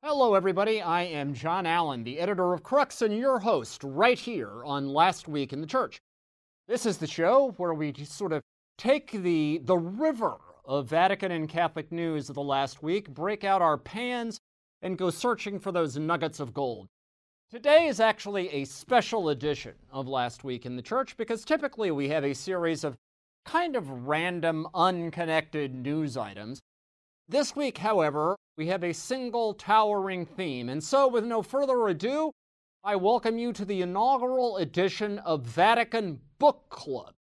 Hello, everybody. I am John Allen, the editor of Crux, and your host right here on Last Week in the Church. This is the show where we sort of take the, the river of Vatican and Catholic news of the last week, break out our pans, and go searching for those nuggets of gold. Today is actually a special edition of Last Week in the Church because typically we have a series of kind of random, unconnected news items. This week, however, we have a single towering theme. And so, with no further ado, I welcome you to the inaugural edition of Vatican Book Club.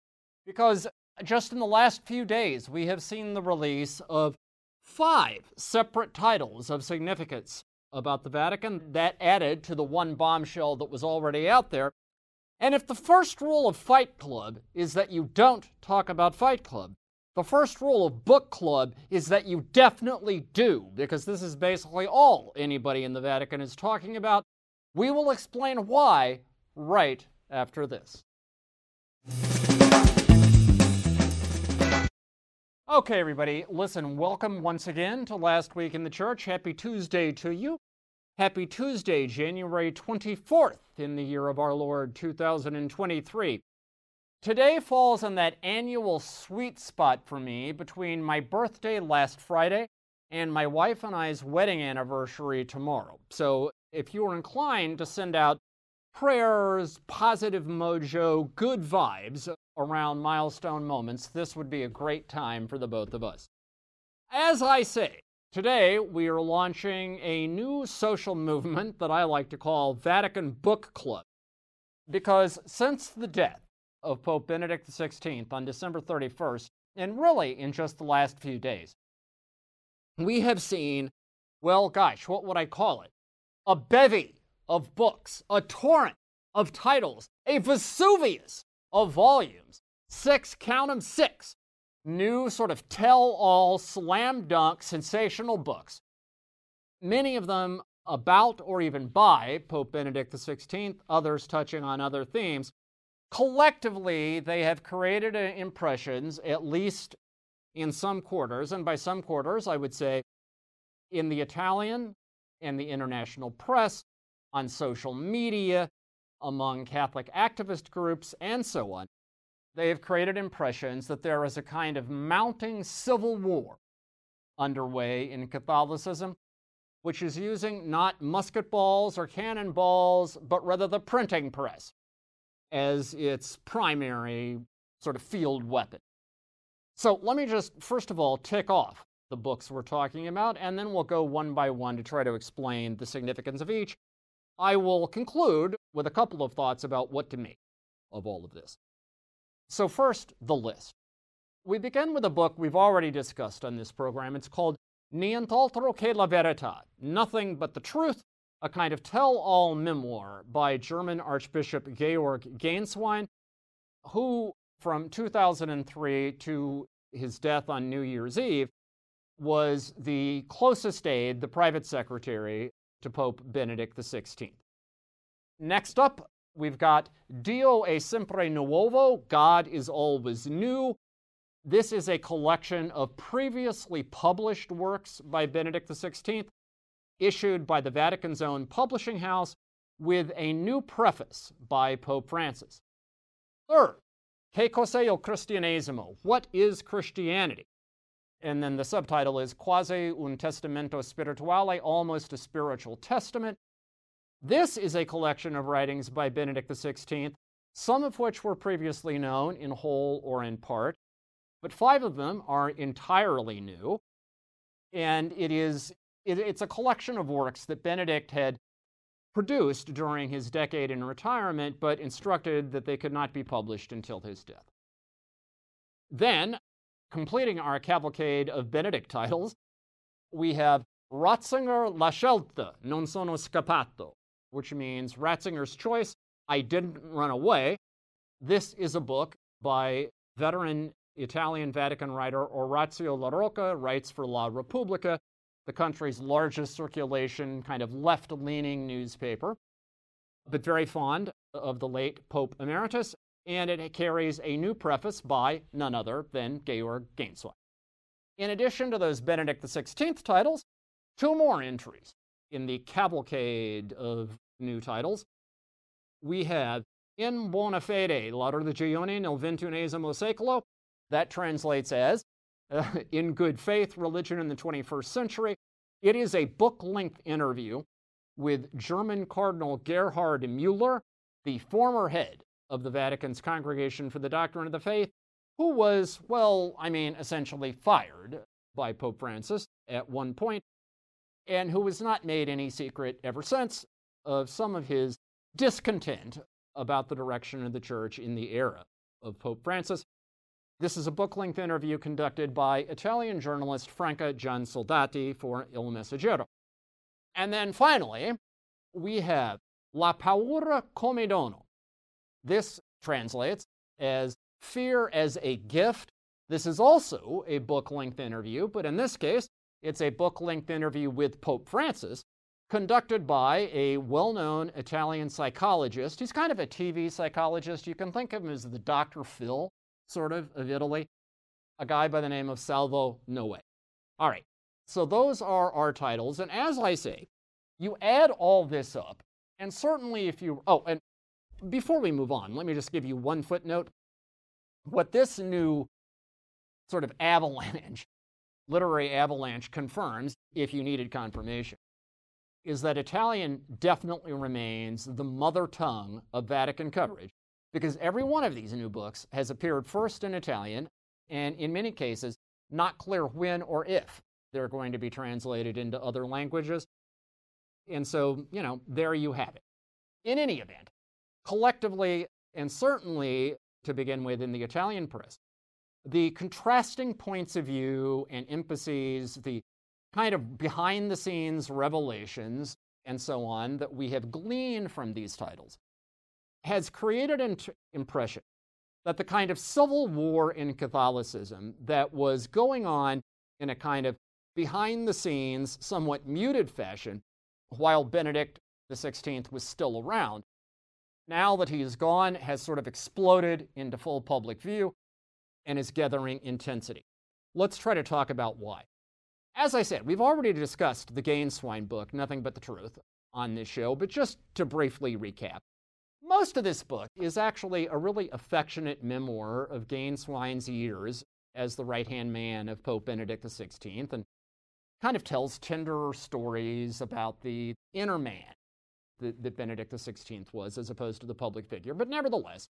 Because just in the last few days, we have seen the release of five separate titles of significance about the Vatican that added to the one bombshell that was already out there. And if the first rule of Fight Club is that you don't talk about Fight Club, the first rule of book club is that you definitely do, because this is basically all anybody in the Vatican is talking about. We will explain why right after this. Okay, everybody, listen, welcome once again to Last Week in the Church. Happy Tuesday to you. Happy Tuesday, January 24th in the year of our Lord 2023. Today falls on that annual sweet spot for me between my birthday last Friday and my wife and I's wedding anniversary tomorrow. So if you are inclined to send out prayers, positive mojo, good vibes around milestone moments, this would be a great time for the both of us. As I say, today we are launching a new social movement that I like to call Vatican Book Club. Because since the death of Pope Benedict XVI on December 31st, and really in just the last few days, we have seen, well, gosh, what would I call it? A bevy of books, a torrent of titles, a Vesuvius of volumes, six, count them, six new sort of tell all, slam dunk, sensational books. Many of them about or even by Pope Benedict XVI, others touching on other themes. Collectively, they have created uh, impressions, at least in some quarters, and by some quarters, I would say in the Italian and the international press, on social media, among Catholic activist groups, and so on. They have created impressions that there is a kind of mounting civil war underway in Catholicism, which is using not musket balls or cannon balls, but rather the printing press as its primary sort of field weapon. So let me just, first of all, tick off the books we're talking about, and then we'll go one by one to try to explain the significance of each. I will conclude with a couple of thoughts about what to make of all of this. So, first, the list. We begin with a book we've already discussed on this program. It's called Nient'altro che la verità, Nothing But the Truth a kind of tell all memoir by German Archbishop Georg Gänswein, who from 2003 to his death on New Year's Eve was the closest aide, the private secretary to Pope Benedict XVI. Next up, we've got Dio è sempre nuovo, God is always new. This is a collection of previously published works by Benedict XVI issued by the Vatican's own publishing house with a new preface by Pope Francis. Third, Che cos'è il cristianesimo? What is Christianity? And then the subtitle is Quasi un testamento spirituale, almost a spiritual testament. This is a collection of writings by Benedict XVI, some of which were previously known in whole or in part, but five of them are entirely new. And it is it, it's a collection of works that Benedict had produced during his decade in retirement, but instructed that they could not be published until his death. Then, completing our cavalcade of Benedict titles, we have Ratzinger La Scelta, Non sono scappato, which means Ratzinger's Choice, I didn't run away. This is a book by veteran Italian Vatican writer Orazio La Rocca, writes for La Repubblica, the country's largest circulation, kind of left leaning newspaper, but very fond of the late Pope Emeritus, and it carries a new preface by none other than Georg Gänswein. In addition to those Benedict XVI titles, two more entries in the cavalcade of new titles, we have In Buona Fede, la religione nel ventunesimo secolo. That translates as uh, In Good Faith, Religion in the 21st Century. It is a book length interview with German Cardinal Gerhard Mueller, the former head of the Vatican's Congregation for the Doctrine of the Faith, who was, well, I mean, essentially fired by Pope Francis at one point, and who has not made any secret ever since of some of his discontent about the direction of the church in the era of Pope Francis. This is a book length interview conducted by Italian journalist Franca Giansoldati for Il Messaggero. And then finally, we have La Paura come dono. This translates as fear as a gift. This is also a book length interview, but in this case, it's a book length interview with Pope Francis, conducted by a well known Italian psychologist. He's kind of a TV psychologist. You can think of him as the Dr. Phil, sort of, of Italy, a guy by the name of Salvo Noè. All right, so those are our titles. And as I say, you add all this up, and certainly if you, oh, and before we move on, let me just give you one footnote. What this new sort of avalanche, literary avalanche, confirms, if you needed confirmation, is that Italian definitely remains the mother tongue of Vatican coverage because every one of these new books has appeared first in Italian, and in many cases, not clear when or if they're going to be translated into other languages. And so, you know, there you have it. In any event, collectively, and certainly to begin with in the Italian press, the contrasting points of view and emphases, the kind of behind the scenes revelations, and so on that we have gleaned from these titles has created an impression that the kind of civil war in Catholicism that was going on in a kind of behind the scenes, somewhat muted fashion while Benedict XVI was still around, now that he is gone, has sort of exploded into full public view and is gathering intensity. Let's try to talk about why. As I said, we've already discussed the Gänswein book, Nothing But the Truth, on this show, but just to briefly recap. Most of this book is actually a really affectionate memoir of Gänswein's years as the right hand man of Pope Benedict XVI and kind of tells tender stories about the inner man that, that Benedict XVI was as opposed to the public figure. But nevertheless,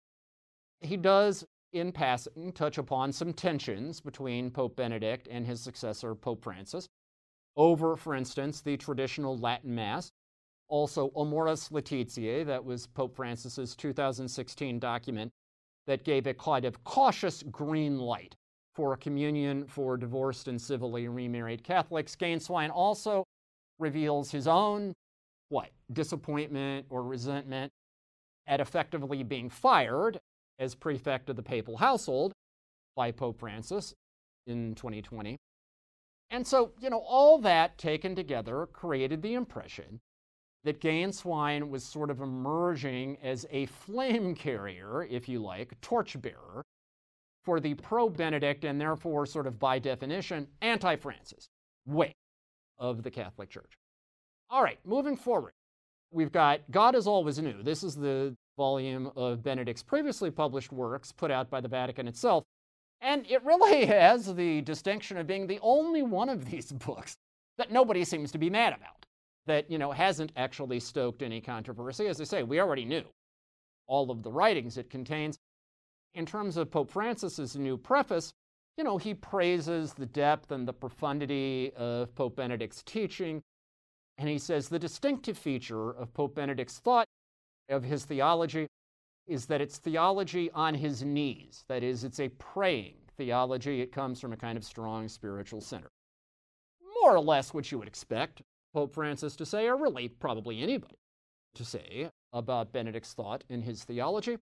he does, in passing, touch upon some tensions between Pope Benedict and his successor, Pope Francis, over, for instance, the traditional Latin Mass. Also, Amoris Laetitia, that was Pope Francis's 2016 document that gave a kind of cautious green light for communion for divorced and civilly remarried Catholics. Gänswein also reveals his own what? Disappointment or resentment at effectively being fired as prefect of the papal household by Pope Francis in 2020. And so, you know, all that taken together created the impression that Gänswein was sort of emerging as a flame carrier, if you like, torchbearer for the pro Benedict and therefore, sort of by definition, anti Francis wing of the Catholic Church. All right, moving forward, we've got God is Always New. This is the volume of Benedict's previously published works put out by the Vatican itself. And it really has the distinction of being the only one of these books that nobody seems to be mad about, that, you know, hasn't actually stoked any controversy. As I say, we already knew all of the writings it contains. In terms of Pope Francis's new preface, you know, he praises the depth and the profundity of Pope Benedict's teaching. And he says the distinctive feature of Pope Benedict's thought, of his theology, is that it's theology on his knees. That is, it's a praying theology. It comes from a kind of strong spiritual center. More or less what you would expect Pope Francis to say, or really probably anybody to say about Benedict's thought in his theology.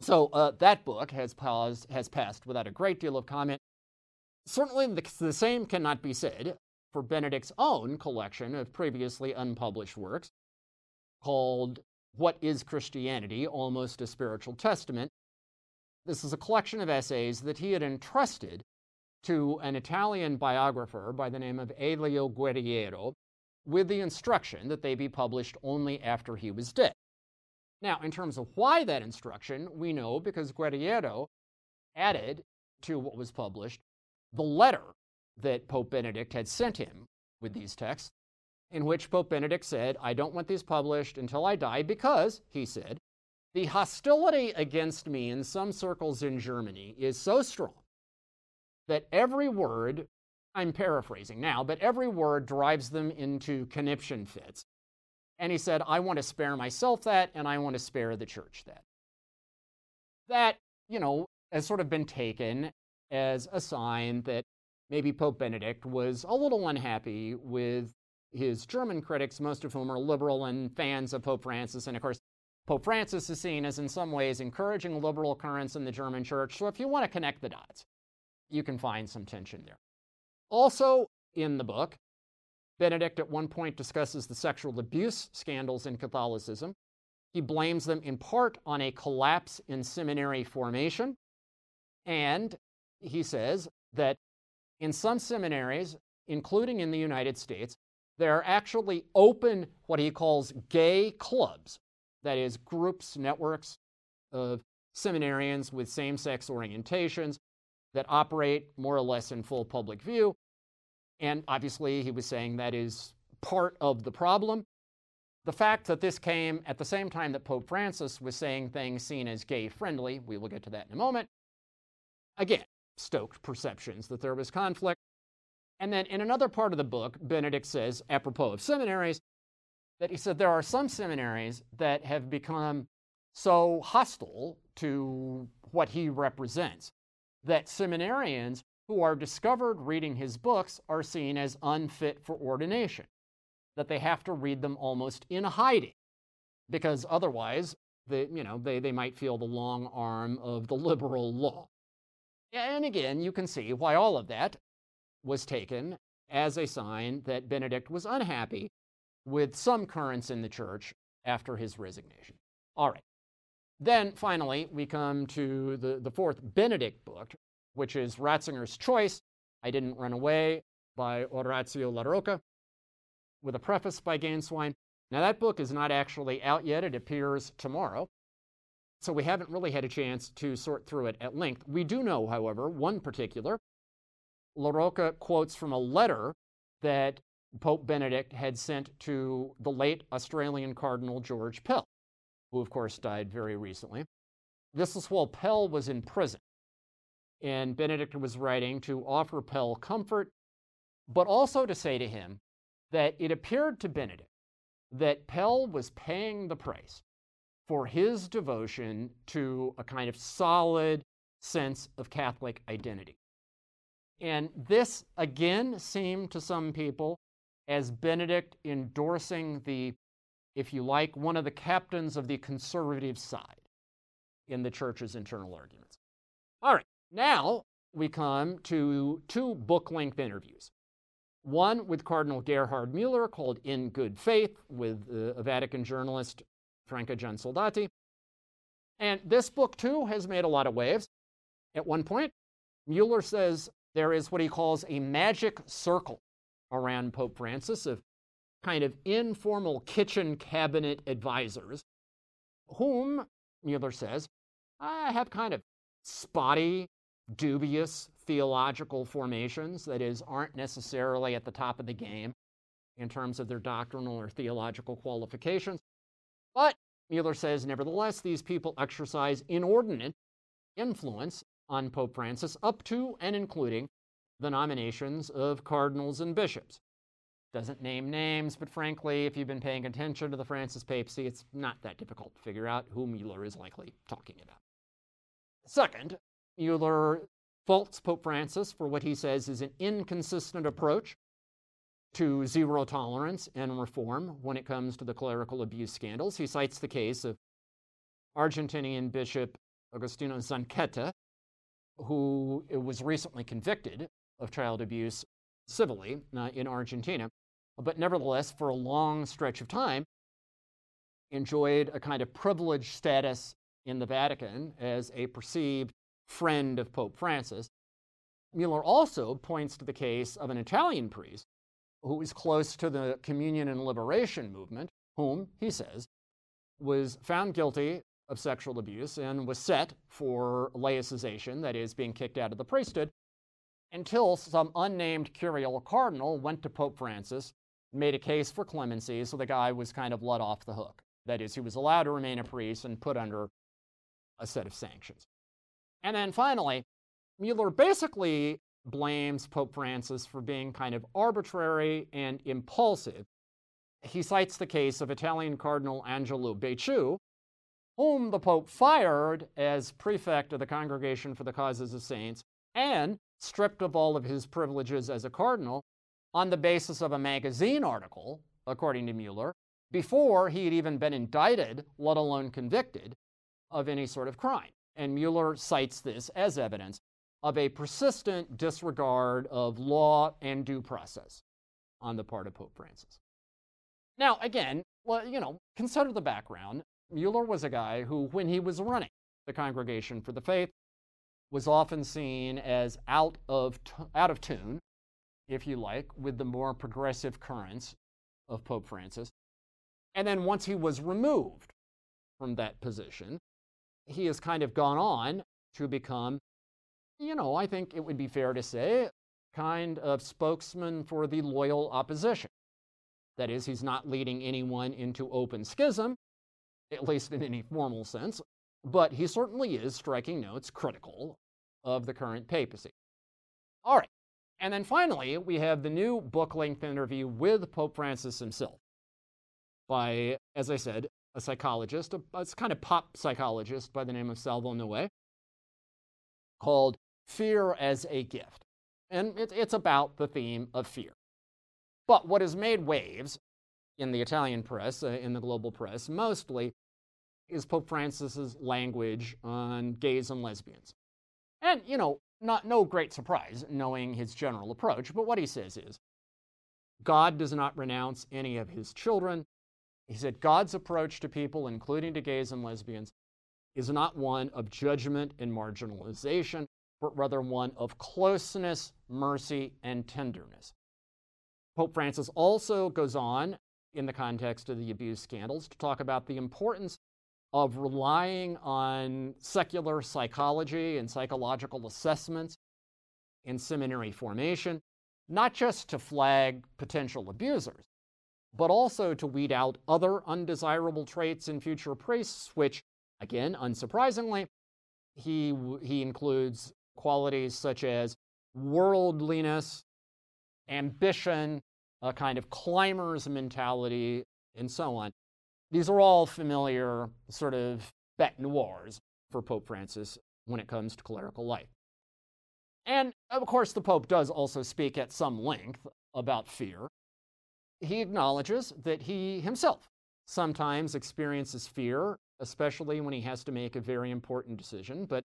So uh, that book has, paused, has passed without a great deal of comment. Certainly, the, the same cannot be said for Benedict's own collection of previously unpublished works called What is Christianity? Almost a Spiritual Testament. This is a collection of essays that he had entrusted to an Italian biographer by the name of Elio Guerriero, with the instruction that they be published only after he was dead. Now, in terms of why that instruction, we know because Guerriero added to what was published the letter that Pope Benedict had sent him with these texts, in which Pope Benedict said, I don't want these published until I die because, he said, the hostility against me in some circles in Germany is so strong that every word, I'm paraphrasing now, but every word drives them into conniption fits. And he said, I want to spare myself that, and I want to spare the church that. That, you know, has sort of been taken as a sign that maybe Pope Benedict was a little unhappy with his German critics, most of whom are liberal and fans of Pope Francis. And of course, Pope Francis is seen as, in some ways, encouraging liberal currents in the German church. So if you want to connect the dots, you can find some tension there. Also, in the book, Benedict at one point discusses the sexual abuse scandals in Catholicism. He blames them in part on a collapse in seminary formation. And he says that in some seminaries, including in the United States, there are actually open, what he calls gay clubs, that is, groups, networks of seminarians with same sex orientations that operate more or less in full public view. And obviously, he was saying that is part of the problem. The fact that this came at the same time that Pope Francis was saying things seen as gay friendly, we will get to that in a moment, again, stoked perceptions that there was conflict. And then in another part of the book, Benedict says, apropos of seminaries, that he said there are some seminaries that have become so hostile to what he represents that seminarians who are discovered reading his books are seen as unfit for ordination, that they have to read them almost in hiding, because otherwise they, you know, they, they might feel the long arm of the liberal law. And again, you can see why all of that was taken as a sign that Benedict was unhappy with some currents in the church after his resignation. All right. Then finally, we come to the, the fourth Benedict book, which is Ratzinger's Choice I Didn't Run Away by Orazio La with a preface by Gänswein. Now, that book is not actually out yet, it appears tomorrow. So we haven't really had a chance to sort through it at length. We do know, however, one particular. La Rocca quotes from a letter that Pope Benedict had sent to the late Australian Cardinal George Pell, who, of course, died very recently. While Pell was in prison. And Benedict was writing to offer Pell comfort, but also to say to him that it appeared to Benedict that Pell was paying the price for his devotion to a kind of solid sense of Catholic identity. And this, again, seemed to some people as Benedict endorsing the, if you like, one of the captains of the conservative side in the church's internal arguments. All right, now we come to two book length interviews. One with Cardinal Gerhard Mueller called In Good Faith with a Vatican journalist, Franca Giansoldati. And this book, too, has made a lot of waves. At one point, Mueller says there is what he calls a magic circle around Pope Francis of kind of informal kitchen cabinet advisors, whom, Mueller says, I have kind of spotty, dubious theological formations, that is, aren't necessarily at the top of the game in terms of their doctrinal or theological qualifications. But Mueller says, nevertheless, these people exercise inordinate influence on Pope Francis up to and including the nominations of cardinals and bishops. Doesn't name names, but frankly, if you've been paying attention to the Francis papacy, it's not that difficult to figure out who Mueller is likely talking about. Second, Mueller faults Pope Francis for what he says is an inconsistent approach to zero tolerance and reform when it comes to the clerical abuse scandals. He cites the case of Argentinian Bishop Agostino Zanchetta, who was recently convicted of child abuse civilly uh, in Argentina, but nevertheless, for a long stretch of time, enjoyed a kind of privileged status in the Vatican as a perceived friend of Pope Francis. Mueller also points to the case of an Italian priest who was close to the Communion and Liberation movement, whom, he says, was found guilty of sexual abuse and was set for laicization, that is, being kicked out of the priesthood, until some unnamed curial cardinal went to Pope Francis, made a case for clemency, so the guy was kind of let off the hook. That is, he was allowed to remain a priest and put under a set of sanctions. And then finally, Mueller basically blames Pope Francis for being kind of arbitrary and impulsive. He cites the case of Italian Cardinal Angelo Becciu, whom the Pope fired as prefect of the Congregation for the Causes of Saints and stripped of all of his privileges as a cardinal on the basis of a magazine article, according to Mueller, before he had even been indicted, let alone convicted, of any sort of crime. And Mueller cites this as evidence of a persistent disregard of law and due process on the part of Pope Francis. Now, again, well, you know, consider the background. Mueller was a guy who, when he was running the Congregation for the Faith, was often seen as out of, t- out of tune, if you like, with the more progressive currents of Pope Francis. And then once he was removed from that position, he has kind of gone on to become, you know, I think it would be fair to say, kind of spokesman for the loyal opposition. That is, he's not leading anyone into open schism, at least in any formal sense, but he certainly is striking notes critical of the current papacy. All right. And then finally, we have the new book length interview with Pope Francis himself by, as I said, a psychologist, a, a kind of pop psychologist by the name of Salvo Noè, called Fear as a Gift. And it, it's about the theme of fear. But what has made waves in the Italian press, uh, in the global press, mostly is Pope Francis's language on gays and lesbians. And, you know, not no great surprise knowing his general approach, but what he says is God does not renounce any of his children. He said God's approach to people, including to gays and lesbians, is not one of judgment and marginalization, but rather one of closeness, mercy, and tenderness. Pope Francis also goes on, in the context of the abuse scandals, to talk about the importance of relying on secular psychology and psychological assessments in seminary formation, not just to flag potential abusers, but also to weed out other undesirable traits in future priests, which, again, unsurprisingly, he, he includes qualities such as worldliness, ambition, a kind of climber's mentality, and so on. These are all familiar sort of bête noirs for Pope Francis when it comes to clerical life. And of course, the Pope does also speak at some length about fear. He acknowledges that he himself sometimes experiences fear, especially when he has to make a very important decision, but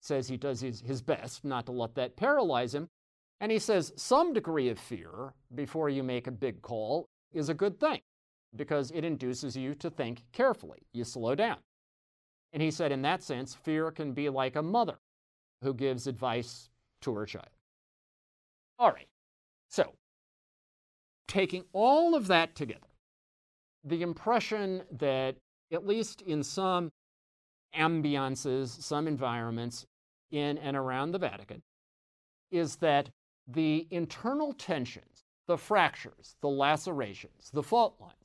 says he does his, his best not to let that paralyze him. And he says some degree of fear before you make a big call is a good thing because it induces you to think carefully. You slow down. And he said, in that sense, fear can be like a mother who gives advice to her child. All right. So, taking all of that together, the impression that, at least in some ambiances, some environments in and around the Vatican, is that the internal tensions, the fractures, the lacerations, the fault lines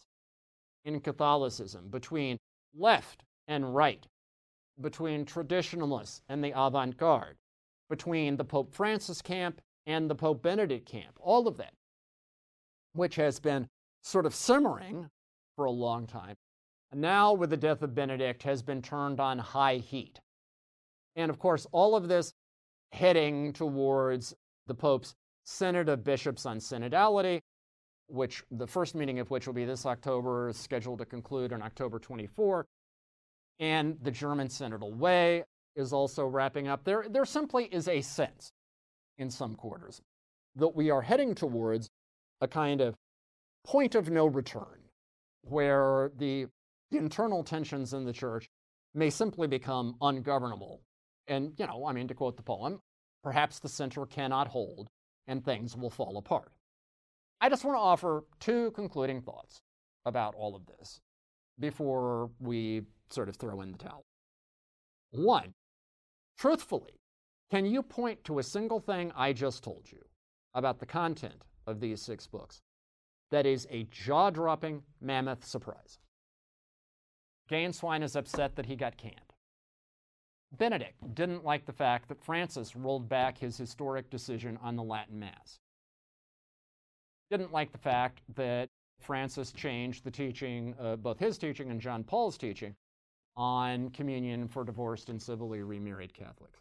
in Catholicism between left and right, between traditionalists and the avant garde, between the Pope Francis camp and the Pope Benedict camp, all of that, which has been sort of simmering for a long time, now with the death of Benedict has been turned on high heat. And of course, all of this heading towards the Pope's Synod of Bishops on Synodality, which the first meeting of which will be this October, is scheduled to conclude on October 24. And the German Synodal Way is also wrapping up. There, there simply is a sense in some quarters that we are heading towards a kind of point of no return where the internal tensions in the church may simply become ungovernable. And, you know, I mean, to quote the poem, perhaps the center cannot hold and things will fall apart. I just want to offer two concluding thoughts about all of this before we sort of throw in the towel. One, truthfully, can you point to a single thing I just told you about the content of these six books that is a jaw dropping mammoth surprise? Gänswein is upset that he got canned. Benedict didn't like the fact that Francis rolled back his historic decision on the Latin Mass. Didn't like the fact that Francis changed the teaching, uh, both his teaching and John Paul's teaching, on communion for divorced and civilly remarried Catholics.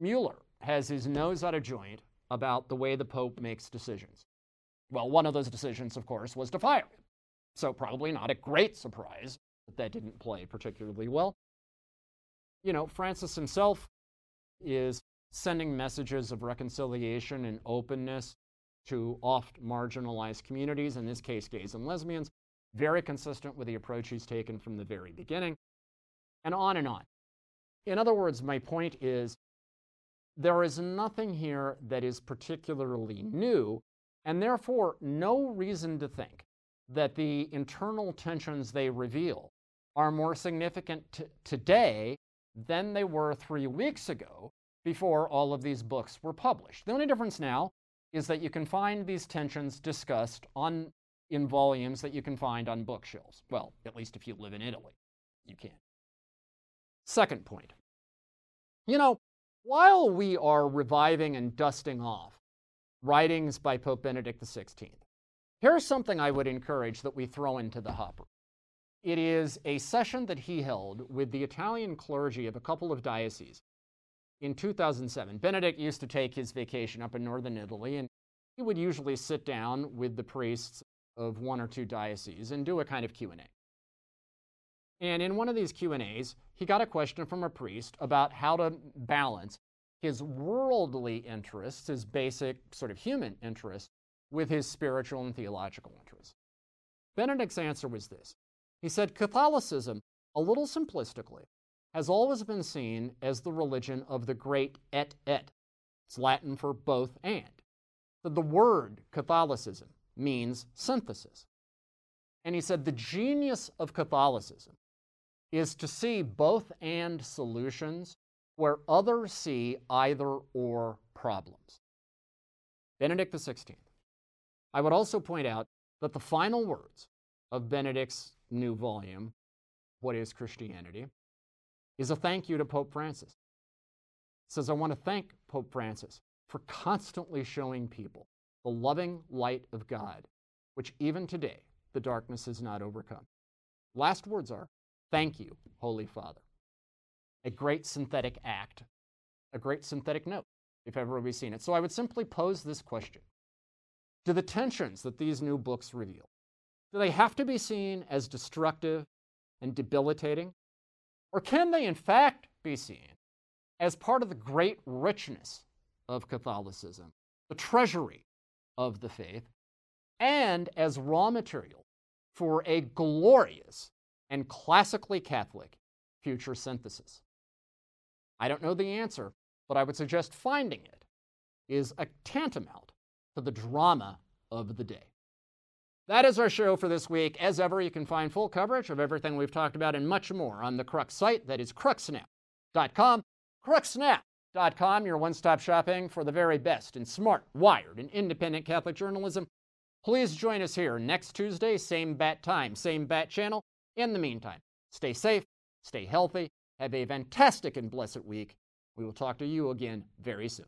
Mueller has his nose out of joint about the way the Pope makes decisions. Well, one of those decisions, of course, was to fire him. So, probably not a great surprise that that didn't play particularly well. You know, Francis himself is sending messages of reconciliation and openness to oft marginalized communities, in this case, gays and lesbians, very consistent with the approach he's taken from the very beginning, and on and on. In other words, my point is there is nothing here that is particularly new, and therefore no reason to think that the internal tensions they reveal are more significant t- today than they were three weeks ago before all of these books were published. The only difference now is that you can find these tensions discussed on, in volumes that you can find on bookshelves. Well, at least if you live in Italy, you can. Second point. You know, while we are reviving and dusting off writings by Pope Benedict XVI, here's something I would encourage that we throw into the hopper. It is a session that he held with the Italian clergy of a couple of dioceses in 2007. Benedict used to take his vacation up in northern Italy, and he would usually sit down with the priests of one or two dioceses and do a kind of Q&A. And in one of these Q&As, he got a question from a priest about how to balance his worldly interests, his basic sort of human interests, with his spiritual and theological interests. Benedict's answer was this he said Catholicism, a little simplistically, has always been seen as the religion of the great et et. It's Latin for both and. So the word Catholicism means synthesis. And he said the genius of Catholicism is to see both and solutions where others see either or problems. Benedict XVI. I would also point out that the final words of Benedict's new volume, What is Christianity, is a thank you to Pope Francis. It says, I want to thank Pope Francis for constantly showing people the loving light of God, which even today the darkness has not overcome. Last words are, Thank you, Holy Father. A great synthetic act, a great synthetic note, if ever we've seen it. So I would simply pose this question Do the tensions that these new books reveal do they have to be seen as destructive and debilitating? Or can they, in fact, be seen as part of the great richness of Catholicism, the treasury of the faith, and as raw material for a glorious and classically Catholic future synthesis? I don't know the answer, but I would suggest finding it is a tantamount to the drama of the day. That is our show for this week. As ever, you can find full coverage of everything we've talked about and much more on the Crux site. That is cruxnow.com. Cruxnow.com, your one stop shopping for the very best in smart, wired, and independent Catholic journalism. Please join us here next Tuesday, same bat time, same bat channel. In the meantime, stay safe, stay healthy, have a fantastic and blessed week. We will talk to you again very soon.